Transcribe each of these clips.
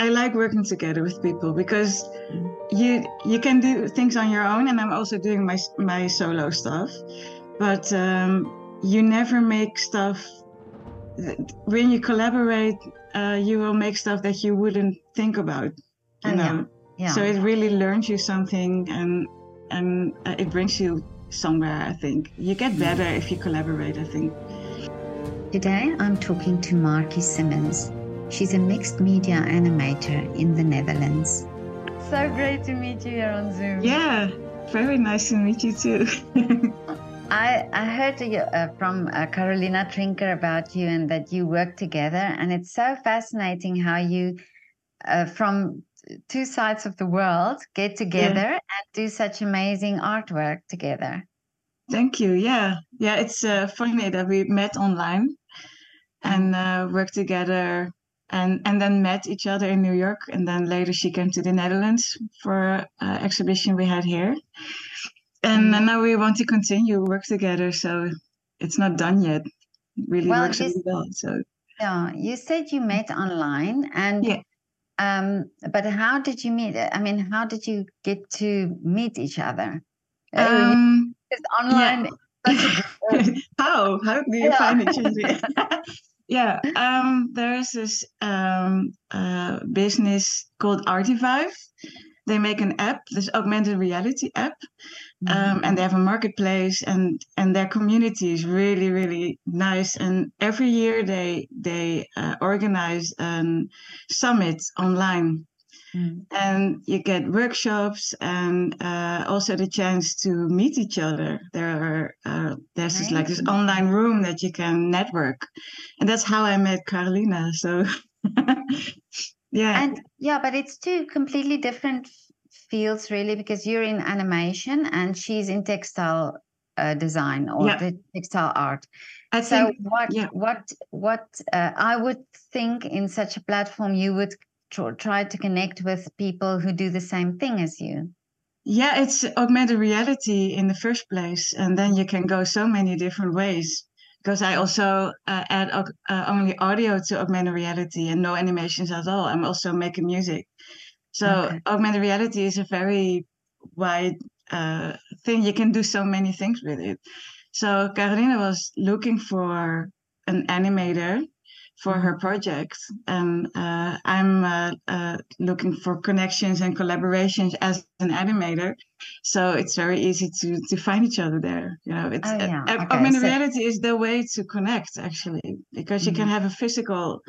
I like working together with people because you you can do things on your own, and I'm also doing my my solo stuff. But um, you never make stuff when you collaborate. Uh, you will make stuff that you wouldn't think about. You know. yeah. Yeah. So it really learns you something, and and uh, it brings you somewhere. I think you get better if you collaborate. I think. Today I'm talking to Maartje Simons. She's a mixed media animator in the Netherlands. So great to meet you here on Zoom. Yeah, very nice to meet you too. I, I heard you, uh, from uh, Carolina Trinker about you and that you work together. And it's so fascinating how you, uh, from two sides of the world, get together and do such amazing artwork together. Thank you. Yeah, yeah. It's uh, funny that we met online and uh, worked together, and and then met each other in New York, and then later she came to the Netherlands for uh, exhibition we had here, and Mm. now we want to continue work together. So it's not done yet. Really Well, works really well. So Yeah, you said you met online and Yeah. um but how did you meet? I mean, how did you get to meet each other? Um, online is such a good- how how do you Yeah. find each other? yeah, um, there's this um, uh, business called Artivive. They make an app, this augmented reality app, um, and they have a marketplace, and and their community is really really nice. And every year they they uh, organize a summit online Mm. and you get workshops and uh, also the chance to meet each other. There are uh, there's this like this online room that you can network, and that's how I met Carolina. So yeah, And yeah, but it's two completely different fields, really, because you're in animation and she's in textile uh, design or Yeah. the textile art. I So think what yeah. what what uh, I would think in such a platform you would tr- try to connect with people who do the same thing as you. yeah, it's augmented reality in the first place, and then you can go so many different ways. Because I also uh, add uh, only audio to augmented reality and no animations at all. I'm also making music. So Okay. augmented reality is a very wide uh, thing. You can do so many things with it. So Carolina was looking for an animator for her project, and uh, I'm uh, uh, looking for connections and collaborations as an animator. So it's very easy to to find each other there. You know, it's Oh, uh, yeah. Okay, augmented so- reality is the way to connect actually, because you can Mhm. have a physical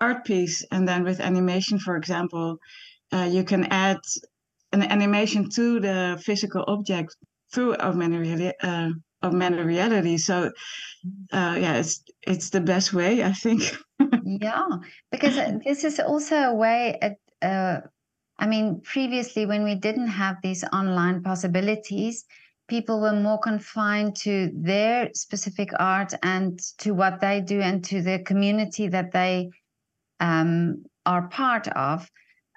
art piece, and then with animation, for example, uh, you can add an animation to the physical object through augmented reality. Uh, augmented reality. So, uh, yeah, it's it's the best way, I think. Yeah, because uh, this is also a way at, uh, I mean, previously when we didn't have these online possibilities, people were more confined to their specific art and to what they do and to the community that they um, are part of.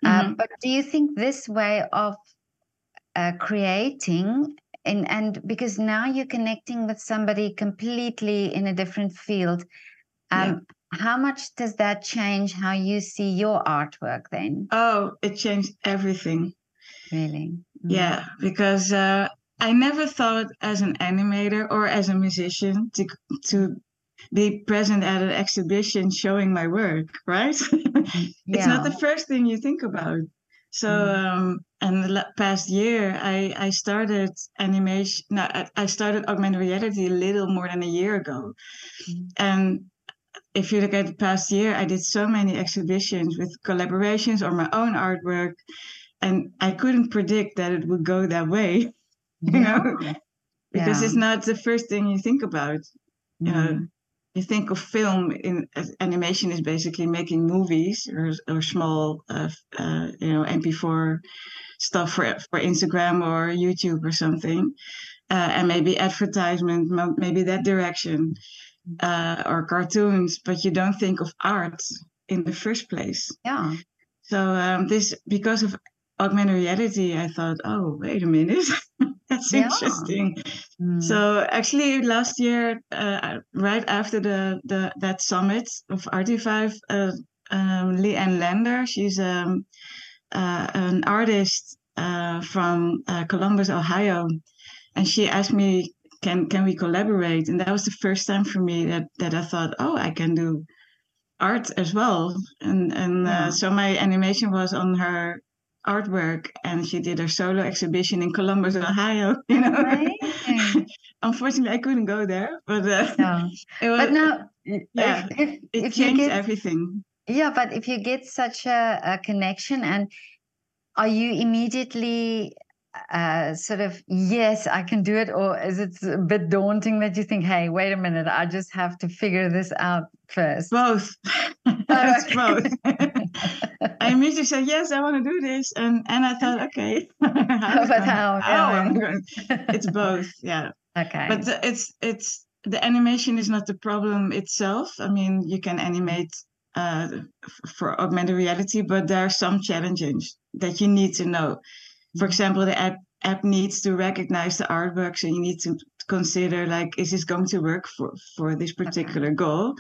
Uh, Mhm. but do you think this way of uh, creating and, and because now you're connecting with somebody completely in a different field, Yeah. um, how much does that change how you see your artwork then? Oh, it changed everything. Really? Mm. Yeah, because uh, I never thought as an animator or as a musician to to be present at an exhibition showing my work, right? it's not the first thing you think about. So, Mm. um, and the past year, I I started animation. No, I, started augmented reality a little more than a year ago, Mm. and if you look at the past year, I did so many exhibitions with collaborations or my own artwork, and I couldn't predict that it would go that way. You know, Yeah. because it's not the first thing you think about. You know, Mm. You think of film in animation is basically making movies or or small, uh, uh, you know, MP4 stuff for for Instagram or YouTube or something, uh, and maybe advertisement, maybe that direction, uh, or cartoons. But you don't think of art in the first place. Yeah. So um, this because of augmented reality, I thought, oh wait a minute, that's Yeah. interesting. Mm. So actually, last year, uh, right after the, the that summit of Artivive, uh, um, Leanne Lander. She's um, uh, an artist uh, from uh, Columbus, Ohio, and she asked me, "Can can we collaborate?" And that was the first time for me that that I thought, "Oh, I can do art as well." And and uh, Yeah. so my animation was on her artwork, and she did her solo exhibition in Columbus, Ohio. You know, unfortunately, I couldn't go there, but uh, it was. But now, yeah, if, if, it if changed get everything. Yeah, but if you get such a, a connection, and are you immediately uh, sort of, yes, I can do it? Or is it a bit daunting that you think, hey, wait a minute, I just have to figure this out first? Both. it's both. I immediately said, yes, I want to do this. And and I thought, okay. how But how? how Yeah. It's both, yeah. okay. But the, it's it's the animation is not the problem itself. I mean, you can animate uh, for augmented reality, but there are some challenges that you need to know. For example, the app app needs to recognize the artwork, so you need to consider like, is this going to work for for this particular goal?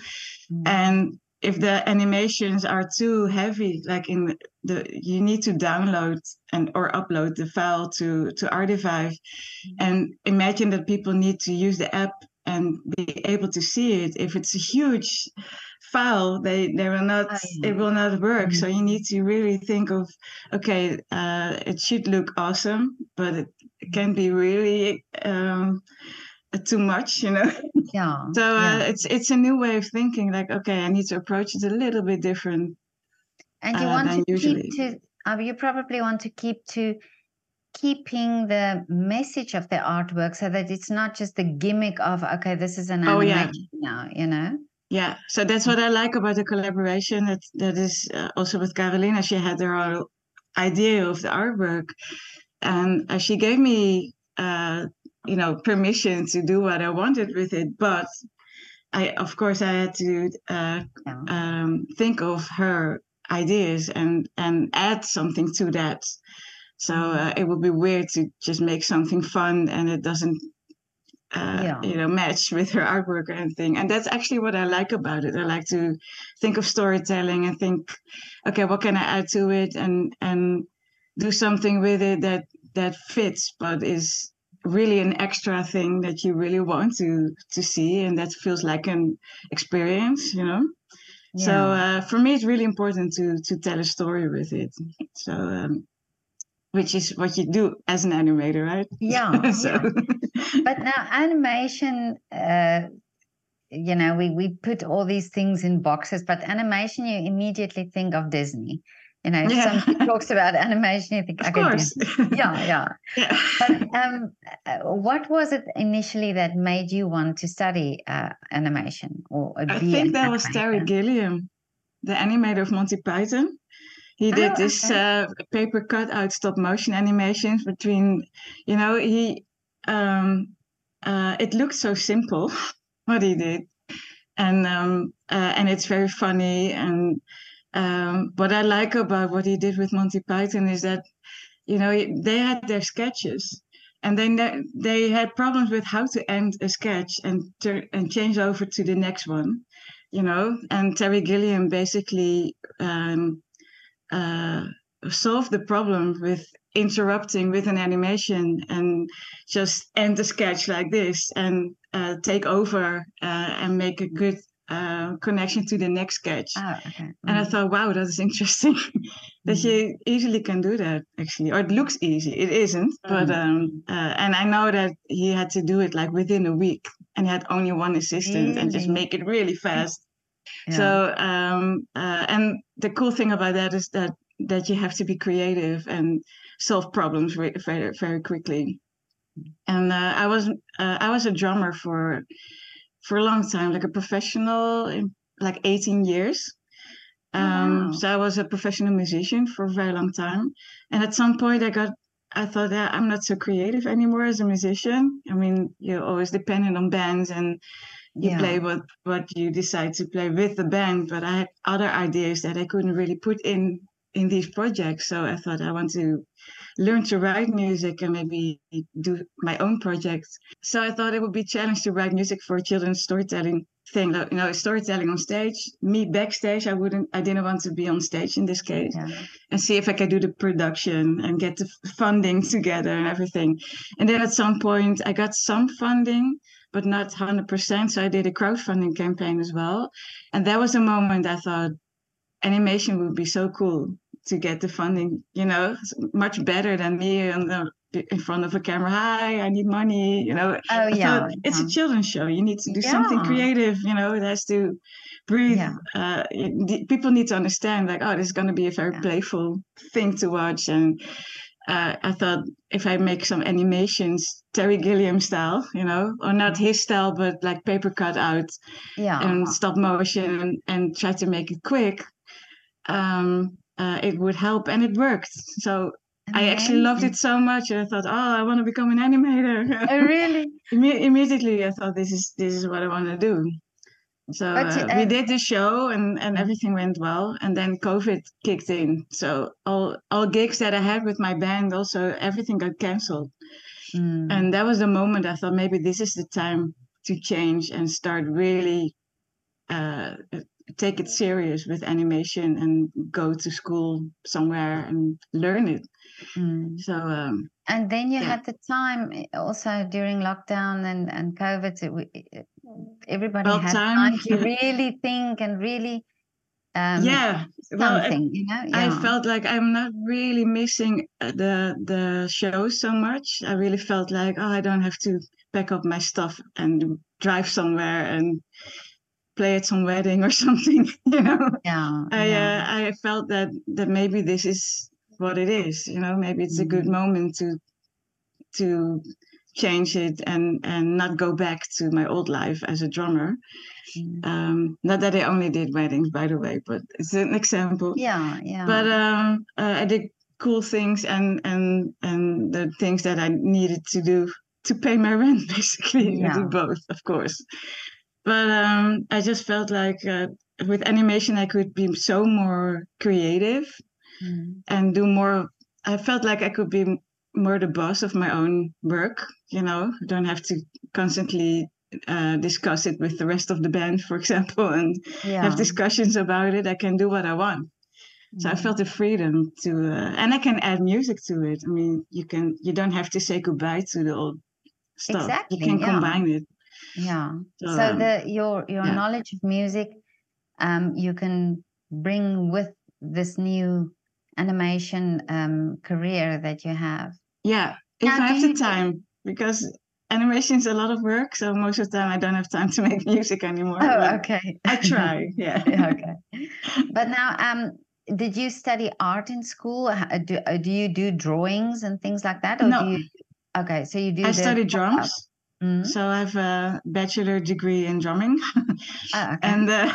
Mm. and if the animations are too heavy like in the you need to download and or upload the file to to Artivive and imagine that people need to use the app and be able to see it if it's a huge file they they will not it will not work so you need to really think of okay uh, it should look awesome but it, can be really um, too much you know yeah. so uh, yeah. it's it's a new way of thinking. Like, okay, I need to approach it a little bit different. And you uh, want to usually. keep to, uh, you probably want to keep to keeping the message of the artwork so that it's not just the gimmick of, okay, this is an Oh, yeah. animation now, you know? Yeah. So that's what I like about the collaboration. That that is uh, also with Carolina. She had her own idea of the artwork, and uh, she gave me, uh, you know, permission to do what I wanted with it. But I, of course, I had to uh, um, think of her ideas and and add something to that. So uh, it would be weird to just make something fun and it doesn't, uh, Yeah. you know, match with her artwork or anything. And that's actually what I like about it. I like to think of storytelling and think, okay, what can I add to it and and do something with it that that fits, but is really an extra thing that you really want to to see and that feels like an experience, you know. So uh, for me, it's really important to to tell a story with it. So, um, which is what you do as an animator, right? Yeah, so yeah. But now animation, uh, you know, we, we put all these things in boxes, but animation, you immediately think of Disney. You know, if Yeah. somebody talks about animation, you think, of okay, course, Disney. Yeah, yeah. yeah. But um, uh, what was it initially that made you want to study uh, animation or I think that was Terry? Gilliam, the animator of Monty Python. He Oh, did this okay. uh, paper cutout stop motion animations between, you know, he. Um, uh, it looked so simple what he did, and um, uh, and it's very funny. And um, what I like about what he did with Monty Python is that, you know, they had their sketches, and then they, had problems with how to end a sketch and tur- and change over to the next one, you know. And Terry Gilliam basically um, uh, solved the problem with interrupting with an animation and just end the sketch like this and uh, take over uh, and make a good uh, connection to the next sketch. Oh, okay. And I Mm. thought, wow, that is interesting that Mm. you easily can do that actually, or it looks easy. It isn't, but Mm. um, uh, and I know that he had to do it like within a week, and he had only one assistant, and just make it really fast. Yeah. So um, uh, and the cool thing about that is that that you have to be creative and solve problems re- very very quickly. And uh, I was uh, I was a drummer for for a long time, like a professional, in like 18 years. Oh, Um, wow. So I was a professional musician for a very long time, and at some point I got. I thought, yeah, I'm not so creative anymore as a musician. I mean, you're always dependent on bands and you yeah. play what what you decide to play with the band but i had other ideas that i couldn't really put in in these projects. So i thought i want to learn to write music and maybe do my own projects. So i thought it would be a challenge to write music for a children's storytelling thing. You know storytelling on stage. Me backstage i wouldn't i didn't want to be on stage in this case Yeah. and see if i could do the production and get the funding together and everything. And then at some point i got some funding but not 100% so i did a crowdfunding campaign as well and that was a moment i thought animation would be so cool to get the funding you know much better than me on the in front of a camera hi i need money you know Oh yeah. thought it's yeah. a children's show. You need to do something creative. You know, it has to breathe. Yeah. Uh, people need to understand, like, oh, this is going to be a very Yeah. playful thing to watch. And uh, I thought if I make some animations, Terry Gilliam style, you know, or not his style, but like paper cut out Yeah. and stop motion, and, and try to make it quick, um, uh, it would help, and it worked. So. I actually loved it so much, and I thought, "Oh, I want to become an animator." Oh really? Imme- immediately I thought this is this is what I want to do. So uh, we did the show and and everything went well, and then COVID kicked in. So all all gigs that I had with my band also everything got cancelled, Mm. and that was the moment I thought maybe this is the time to change and start really uh, take it serious with animation and go to school somewhere and learn it. Mm. So um, And then you Yeah. had the time eh, also during lockdown and, and COVID, it- everybody Well, had time- time to really think and really um, yeah, well, I- you know? I felt like I'm not really missing uh, the the show so much. I really felt like oh, I don't have to pack up my stuff and drive somewhere and play at some wedding or something. You know, yeah, I yeah. uh, I felt that that maybe this is what it is. You know, maybe it's a good Mm. moment to to change it and and not go back to my old life as a drummer. Mm. Um, not that I only did weddings, by the way, but it's an example yeah, yeah. but um uh, i did cool things and and and the things that i needed to do to pay my rent basically i Yeah. did both of course but um i just felt like uh, with animation i could be so more creative Mm. and do more i felt like i could be more the boss of my own work you know I don't have to constantly uh, discuss it with the rest of the band for example and yeah. have discussions about it i can do what i want so I Mm. felt the freedom to, uh, and I can add music to it. I mean, you can, you don't have to say goodbye to the old stuff. Exactly, You can yeah. combine it. Yeah. So, So um, the your your yeah. knowledge of music, um, you can bring with this new animation um career that you have. Yeah, if Now, I have the time, because animation is a lot of work. So most of the time, I don't have time to make music anymore. Oh, okay. I try. Yeah. Yeah, okay. But now, um, did you study art in school? Do uh, do you do drawings and things like that, or No. do you? Okay, so you do. I studied drums. Mhm. So I have a bachelor degree in drumming. Oh, okay. And uh,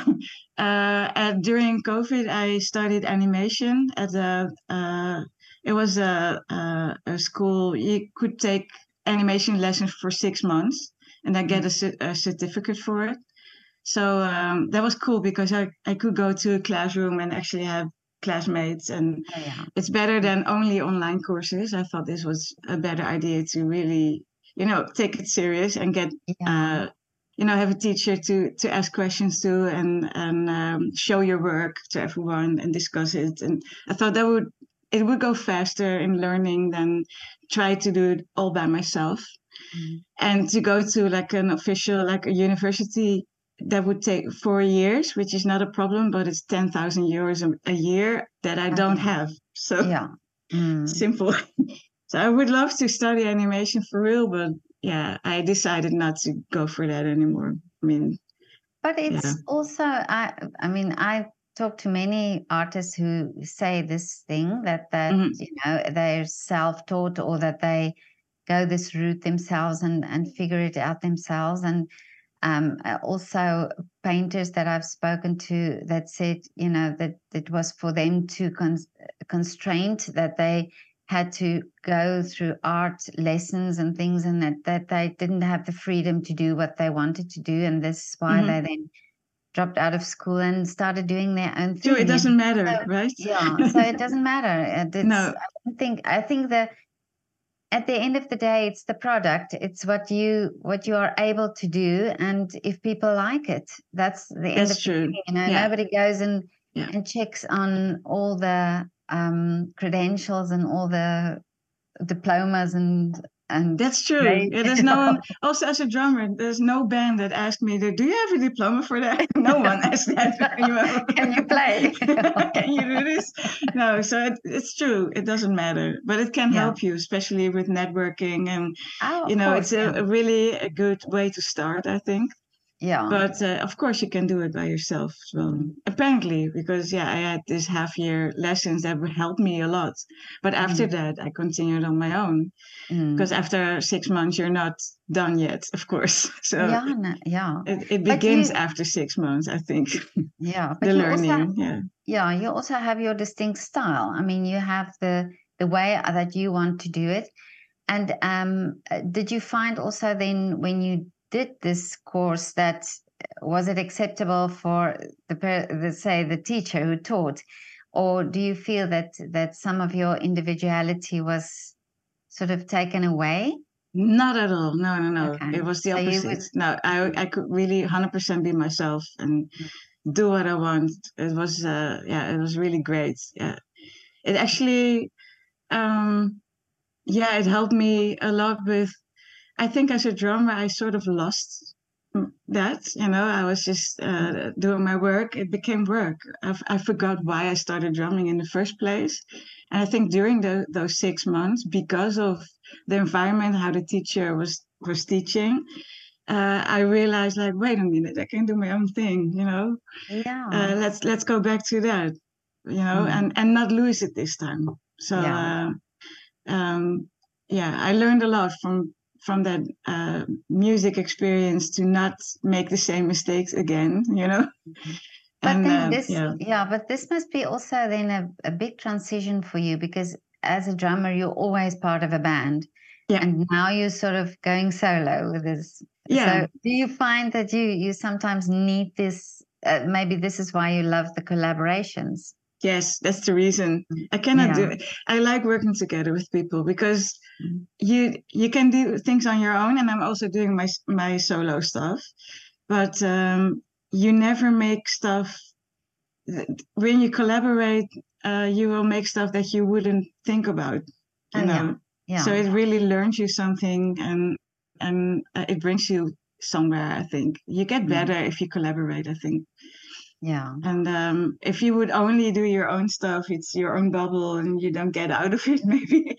uh, at, during COVID, I studied animation at the Uh, it was a, a a school. You could take animation lessons for six months, and then get a, a certificate for it. So um, that was cool because I I could go to a classroom and actually have classmates, and Oh, yeah. it's better than only online courses. I thought this was a better idea to really, you know, take it serious and get Yeah. uh, you know have a teacher to to ask questions to and and um, show your work to everyone and discuss it and i thought that would it would go faster in learning than try to do it all by myself Mm. and to go to like an official like a university that would take four years which is not a problem but it's 10,000 euros a, year that i don't Okay. have so Yeah. Mm. simple so i would love to study animation for real but yeah i decided not to go for that anymore i mean But it's Yeah. also, I, I mean, I talk to many artists who say this thing that that Mhm. you know they're self-taught or that they go this route themselves and and figure it out themselves. And um, also painters that I've spoken to that said, you know, that it was for them to con- constrained that they had to go through art lessons and things and that, that they didn't have the freedom to do what they wanted to do and this is why Mhm. they then dropped out of school and started doing their own thing True, it doesn't matter, so- right? yeah so it doesn't matter it's, No. i think i think that at the end of the day it's the product it's what you what you are able to do and if people like it that's the end That's of the true. day, you know Yeah. nobody goes and Yeah. and checks on all the um credentials and all the diplomas and and That's true. Right. Yeah, there's no one. Also, as a drummer, there's no band that asked me, "Do you have a diploma for that?" No one asked that. Can you play? can you do this? No. So it, it's true. It doesn't matter, but it can Yeah. help you, especially with networking, and oh, you know, course, it's a, yeah. a really a good way to start. I think. Yeah But uh, of course, you can do it by yourself as well. Apparently, because yeah, I had this half year lessons that helped me a lot. But after that, I continued on my own Mm. because after six months, you're not done yet, of course. So yeah no, yeah it, it begins you- after six months, I think. yeah but the you learning, also yeah. yeah you also have your distinct style i mean you have the the way that you want to do it and um uh, did you find also then when you did this course that uh, was it acceptable for the, the say the teacher who taught or do you feel that that some of your individuality was sort of taken away Not at all. No, no, no. Okay. It was the So opposite. would- No, I I could really 100% be myself and do what I want. It was uh yeah, it was really great. Yeah. It actually um yeah, it helped me a lot with I think as a drummer I sort of lost that, you know, I was just uh, doing my work. It became work. I forgot why I started drumming in the first place. And I think during the, those six months, because of the environment, how the teacher was was teaching, uh, I realized like, wait a minute, I can do my own thing, you know. yeah Uh, let's let's go back to that, you know, Mm. and and not lose it this time. So Yeah. uh, um, yeah, I learned a lot from from that uh, music experience to not make the same mistakes again, you know. But And, then uh, this, yeah. yeah. but this must be also then a, a big transition for you because as a drummer, you're always part of a band. Yeah. And now you're sort of going solo with this. Yeah. So do you find that you you sometimes need this? Uh, maybe this is why you love the collaborations. Yes, that's the reason. I cannot do it. I like working together with people because You you can do things on your own, and I'm also doing my my solo stuff. But um, you never make stuff when you collaborate. Uh, you will make stuff that you wouldn't think about. You know, yeah. Yeah. so it really learns you something, and and uh, it brings you somewhere. I think you get better if you collaborate. I think. yeah. And um, if you would only do your own stuff, it's your own bubble, and you don't get out of it. Maybe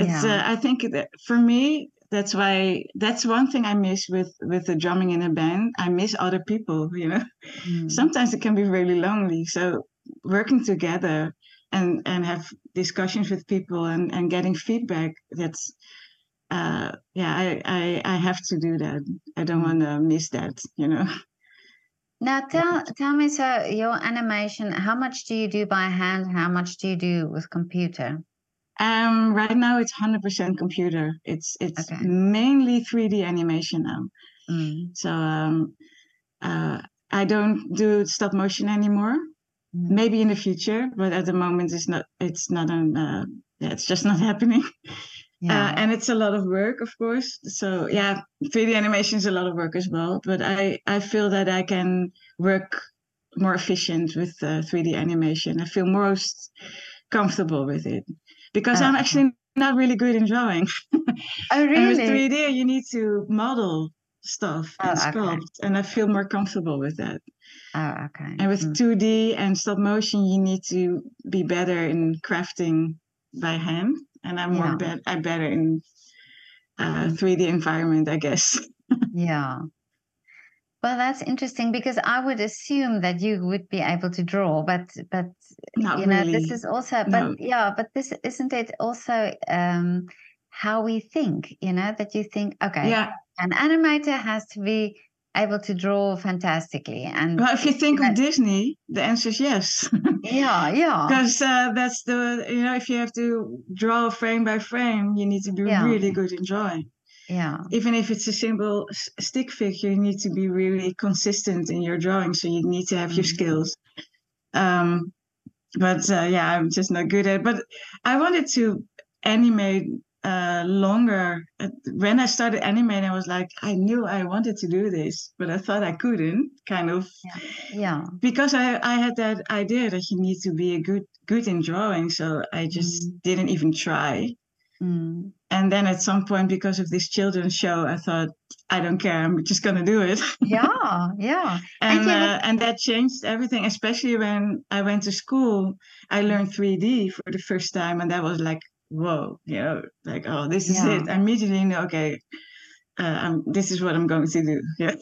it's. Yeah. Uh, I think that for me, that's why that's one thing I miss with with the drumming in a band. I miss other people. You know, Mm. sometimes it can be really lonely. So working together and and have discussions with people and and getting feedback. That's. Uh, yeah, I, I I have to do that. I don't Mm. want to miss that. You know. Now tell tell me so your animation. How much do you do by hand? How much do you do with computer? Um, right now it's hundred percent computer. It's it's Okay. mainly three D animation now. Mm. So um, uh, I don't do stop motion anymore. Mm. Maybe in the future, but at the moment it's not. It's not an. Uh, yeah, it's just not happening. Yeah. Uh, and it's a lot of work, of course. So yeah, three D animation is a lot of work as well. But I I feel that I can work more efficient with uh, three D animation. I feel most comfortable with it because I'm Uh, actually not really good in drawing. oh And with 3D, you need to model stuff Oh, and okay. sculpt, and I feel more comfortable with that. Oh okay. And with Mm. 2D and stop motion, you need to be better in crafting by hand, and I'm more Yeah. bet I'm better in uh, 3D environment, I guess. Yeah. Well, that's interesting because I would assume that you would be able to draw, but but Not you know really. this is also but No. yeah, but this isn't it also um how we think, you know, that you think, okay, Yeah. an animator has to be able to draw fantastically and Well, if you think of Disney, the answer is yes. yeah, yeah. Because uh, that's the you know if you have to draw frame by frame, you need to be Yeah. really good in drawing. Yeah. even if it's a simple stick figure, you need to be really consistent in your drawing. So you need to have your Mhm. skills. Um, but uh, yeah, I'm just not good at it. But I wanted to animate uh, longer. Uh, when I started animating, I was like, I knew I wanted to do this, but I thought I couldn't. Kind of, yeah, yeah. because I I had that idea that you need to be a good good in drawing, so I just Mm. didn't even try. Mm. And then at some point, because of this children's show, I thought, I don't care, I'm just gonna do it. Yeah, yeah. And and uh, and that changed everything especially when i went to school i learned 3d for the first time and that was like whoa you know like oh this is Yeah. it I immediately know okay uh, I'm, this is what i'm going to do yeah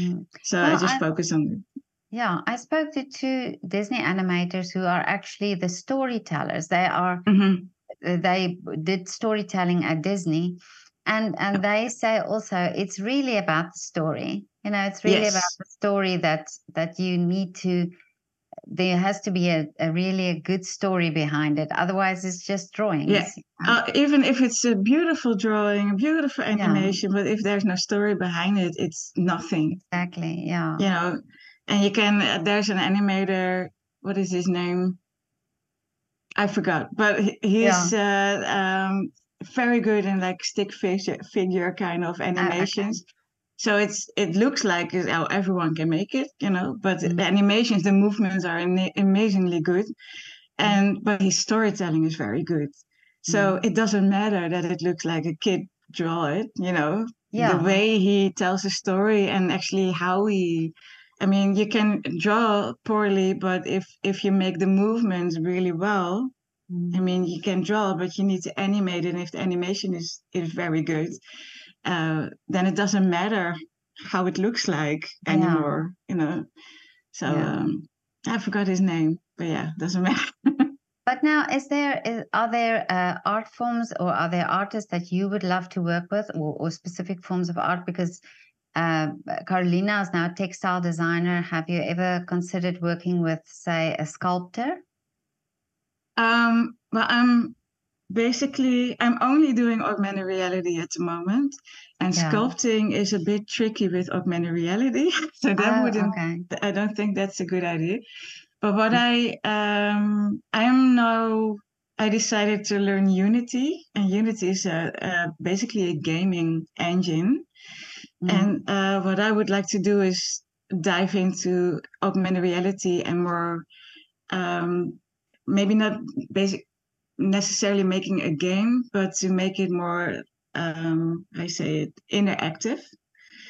Mm. so Well, i just I- focus on it Yeah, I spoke to two Disney animators who are actually the storytellers. They are Mhm. They did storytelling at Disney, and and they say also it's really about the story. You know, it's really about the story that that you need to. There has to be a, a really a good story behind it. Otherwise, it's just drawings. uh, even if it's a beautiful drawing a beautiful animation but if there's no story behind it it's nothing Exactly. Yeah. you know and you can uh, there's an animator what is his name i forgot but he- he's uh, um very good in like stick figure figure kind of animations. So it's it looks like how everyone can make it you know but Mhm. the animations the movements are ama- amazingly good. And but his storytelling is very good. So Mhm. it doesn't matter that it looks like a kid draw it you know? Yeah. the way he tells a story and actually how he i mean you can draw poorly but if if you make the movements really well i Mm. mean you can draw but you need to animate it and if the animation is is very good uh, then it doesn't matter how it looks like Yeah. anymore you know so Yeah. um i forgot his name but yeah doesn't matter But now, is there is, are there uh, art forms or are there artists that you would love to work with, or, or specific forms of art? Because uh, Carolina is now a textile designer. Have you ever considered working with, say, a sculptor? Um, well, I'm basically I'm only doing augmented reality at the moment, and Yeah. sculpting is a bit tricky with augmented reality. so that Oh, wouldn't okay. I don't think that's a good idea. But what I um I'm now I decided to learn Unity, and Unity is a, a basically a gaming engine. Mm. And uh, what I would like to do is dive into augmented reality and more, um, maybe not basic necessarily making a game, but to make it more, um, I say it, interactive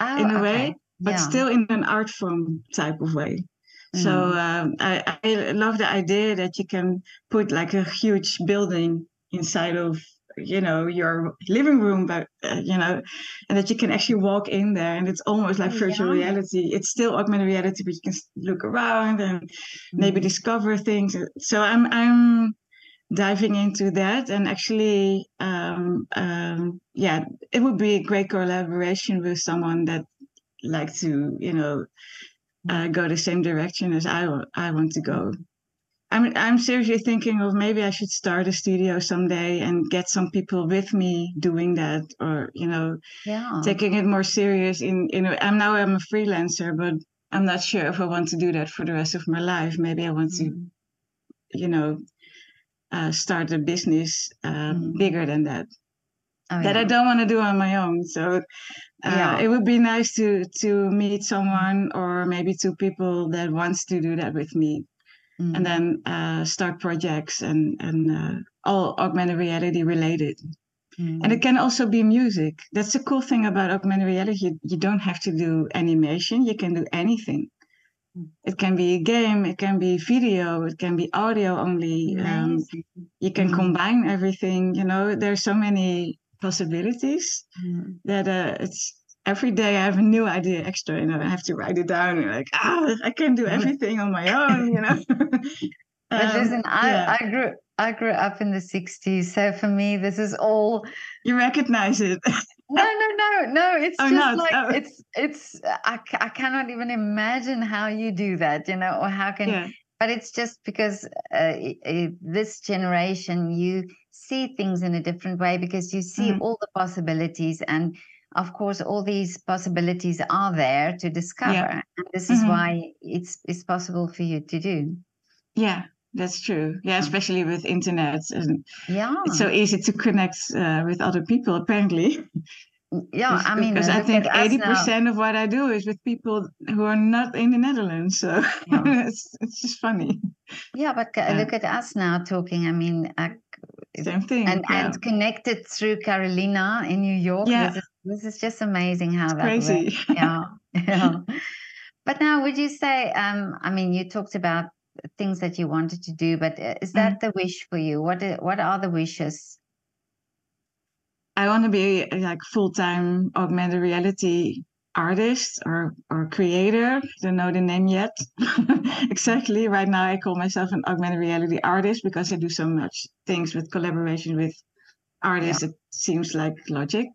Oh, in a okay. way, but Yeah. still in an art form type of way. So Mm. um, I, I love the idea that you can put like a huge building inside of you know your living room, but uh, you know, and that you can actually walk in there, and it's almost like Oh, virtual yeah. reality. It's still augmented reality, but you can look around and maybe Mm. discover things. So I'm I'm diving into that, and actually, um, um, yeah, it would be a great collaboration with someone that like to you know uh, go the same direction as I I want to go. I'm I'm seriously thinking of maybe I should start a studio someday and get some people with me doing that, or you know, Yeah. taking it more serious. In in I'm now I'm a freelancer, but I'm not sure if I want to do that for the rest of my life. Maybe I want to, Mm. you know, uh, start a business uh, Mm. bigger than that. Oh, that I don't want to do on my own. So uh, Yeah. it would be nice to to meet someone or maybe two people that wants to do that with me, Mm. and then uh, start projects and and uh, all augmented reality related. And Mm. it can also be music. That's the cool thing about augmented reality. You, you don't have to do animation. You can do anything. Mm. It can be a game. It can be video. It can be audio only. Um, you can Mm. combine everything. You know, there's so many possibilities Mm. that uh, it's every day I have a new idea extra. You know, I have to write it down. And like, ah, I can do everything on my own. You know. But Um, listen, I, yeah, I grew I grew up in the 60s. So for me, this is all you recognize it. no, no, no, no. It's Oh, just like Oh. it's it's I, I cannot even imagine how you do that, you know, or how can yeah, but it's just because uh, this generation you see things in a different way because you see Mhm. all the possibilities and of course all these possibilities are there to discover and this is Mhm. why it's it's possible for you to do yeah, that's true. Yeah, especially with internet, and Yeah. it's so easy to connect uh, with other people. Apparently, Yeah, I mean, because I think eighty percent of what I do is with people who are not in the Netherlands. So Yeah. it's it's just funny. Yeah, but Yeah. look at us now talking. I mean, uh, Same thing. and yeah. and connected through Carolina in New York. Yeah. This is this is just amazing how it's that works. crazy. Yeah, yeah. But now, would you say? Um, I mean, you talked about things that you wanted to do, but uh, is Mm. that the wish for you? What What are the wishes? I want to be like full time augmented reality artist or or creator. Don't know the name yet exactly. Right now, I call myself an augmented reality artist because I do so much things with collaboration with artists. It seems like logic,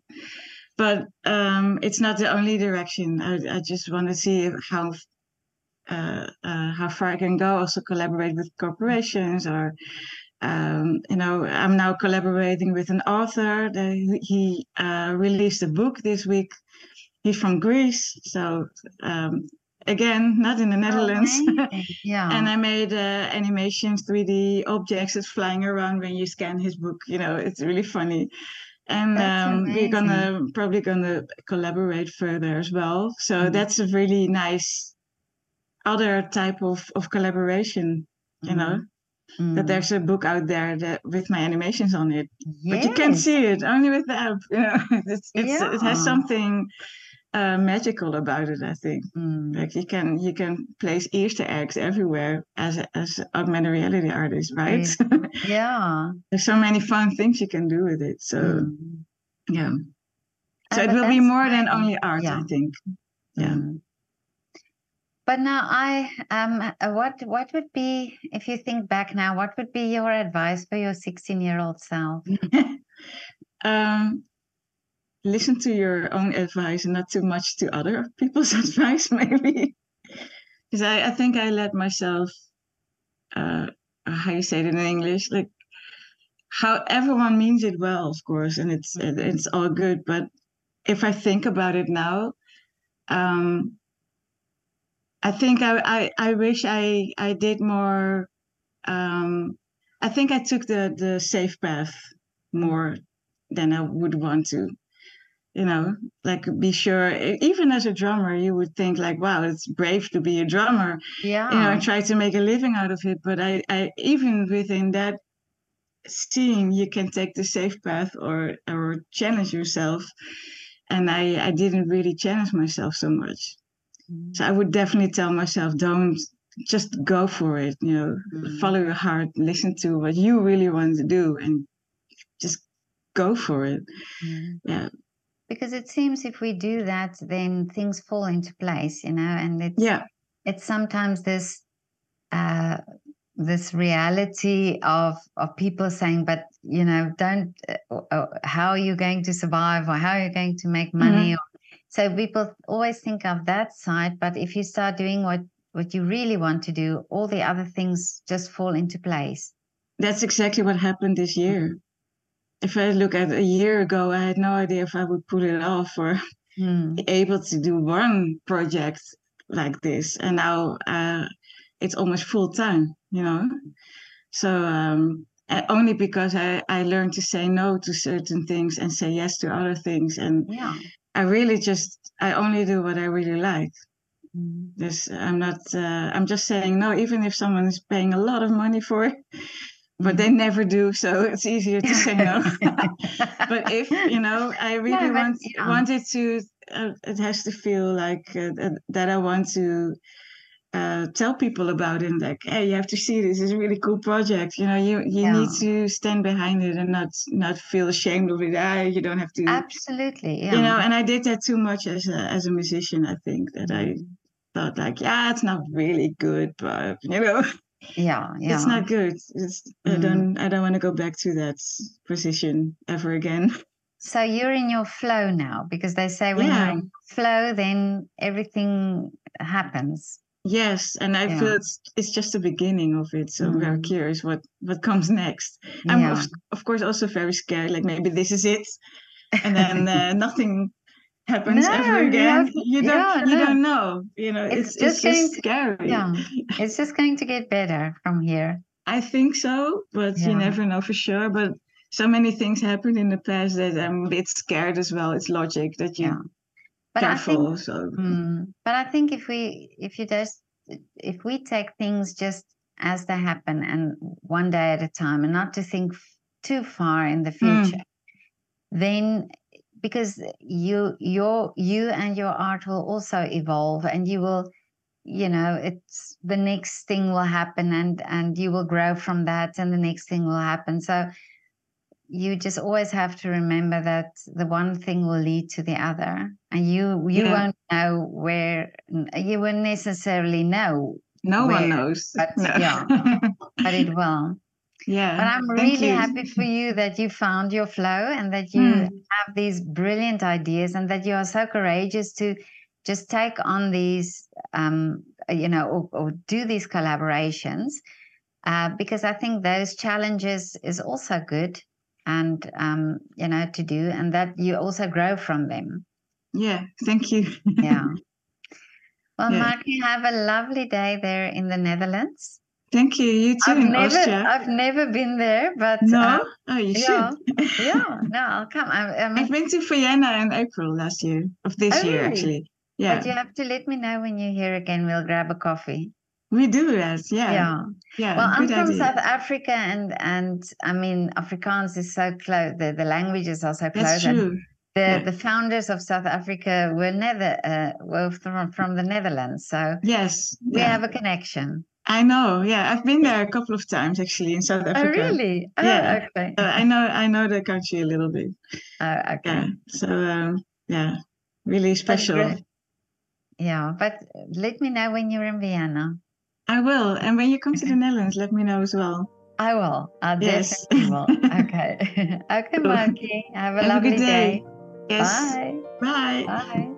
but um, it's not the only direction. I I just want to see how. Uh, uh, how far I can go, also collaborate with corporations or um, you know, I'm now collaborating with an author. That he uh, released a book this week. He's from Greece, so um, again, not in the Netherlands. Amazing. Yeah. and I made uh, animations, 3D objects that's flying around when you scan his book. You know, it's really funny. And um, we're gonna probably gonna collaborate further as well. So Mhm. that's a really nice other type of, of collaboration. You know that Mm. there's a book out there that with my animations on it, but you can't see it only with the app. You know, it's, it's it has something uh, magical about it. I think Mm. like you can you can place Easter eggs everywhere as as augmented reality artist, right? Yeah. there's so many fun things you can do with it. So Mm. yeah, Ah, so it will be more than only art. Yeah. I think. Yeah. Mm. But now I um uh, what what would be if you think back now, what would be your advice for your 16 year old self? um, listen to your own advice and not too much to other people's advice, maybe. Because I, I think I let myself, uh, how you say it in English, like how everyone means it well, of course, and it's it's all good. But if I think about it now, um, I think I, I I wish I I did more. Um, I think I took the the safe path more than I would want to. You know, like be sure. Even as a drummer, you would think like, "Wow, it's brave to be a drummer." Yeah. You know, and try to make a living out of it. But I, I even within that scene, you can take the safe path or or challenge yourself. And I I didn't really challenge myself so much. Mm. So I would definitely tell myself, don't just go for it. You know, Mm. follow your heart, listen to what you really want to do, and just go for it. Mm. Yeah, Because it seems if we do that, then things fall into place, you know, and it's yeah, it's sometimes this uh this reality of of people saying but you know don't uh, uh, how are you going to survive or how are you going to make money? Or, so people always think of that side but if you start doing what what you really want to do all the other things just fall into place. That's exactly what happened this year. If I look at a year ago, I had no idea if I would pull it off or Hmm. be able to do one project like this, and now uh, it's almost full time. You know, so um, only because I I learned to say no to certain things and say yes to other things, and yeah I really just I only do what I really like. Mm. This I'm not. Uh, I'm just saying no, even if someone is paying a lot of money for it, but they never do. So it's easier to say no. but if you know, I really want yeah. wanted to. Uh, it has to feel like uh, that, that I want to uh, tell people about it. and Like, hey, you have to see this. It's a really cool project. You know, you you need to stand behind it and not not feel ashamed of it. Ah, you don't have to. absolutely yeah You know, and I did that too much as a as a musician. I think that I thought like, yeah, it's not really good, but you know, yeah yeah it's not good. It's, I Mm. don't I don't want to go back to that position ever again. So you're in your flow now because they say when Yeah. you're in flow, then everything happens. Yes, and I Yeah. feel it's it's just the beginning of it. So I'm very Mm. curious what what comes next. I'm Yeah. of, of course also very scared. Like maybe this is it, and then uh, nothing happens No, ever you again. You don't yeah, you no. don't know. You know, It's it's it's just just, going to- scary. Yeah, it's just going to get better from here. I think so, but Yeah. you never know for sure. But so many things happened in the past that I'm a bit scared as well. It's logic that you Yeah. But I think careful. so Mm, but I think if we if you just if we take things just as they happen and one day at a time and not to think f- too far in the Mm. future, then because you your you and your art will also evolve and you will you know it's the next thing will happen and and you will grow from that and the next thing will happen so you just always have to remember that the one thing will lead to the other and you you Yeah. won't know where you won't necessarily know no where, one knows. but No. yeah. but it will yeah. but i'm really you. happy for you that you found your flow and that you Mm. have these brilliant ideas and that you are so courageous to just take on these um you know or, or do these collaborations uh, because i think those challenges is also good and um you know to do and that you also grow from them Yeah, thank you. yeah well Yeah. Maartje you have a lovely day there in the netherlands Thank you. You too i've in never Austria. i've never been there but no? uh, oh, you yeah should. yeah no i'll come i, I I've been to Vienna in April last year, of this Oh, year really? actually. Yeah, But you have to let me know when you're here again. We'll grab a coffee. we do yes, Yeah, Yeah. yeah. Well, I'm from idea. South Africa, and and I mean Afrikaans is so close. The, the languages are so close. That's true. The yeah. the founders of South Africa were never uh, were from from the Netherlands, so Yes, we yeah. have a connection. I know. Yeah, I've been there a couple of times actually in South Africa. Oh, really? Oh, Yeah. okay. I know. I know the country a little bit. Oh, okay. Yeah. So um, yeah, really special. Yeah, but let me know when you're in Vienna. I will. And when you come to the Netherlands, let me know as well. I will. I Yes. will. Okay. okay, Cool. Maartje. Have a Have a lovely good day. day. Yes. Bye. Bye. Bye.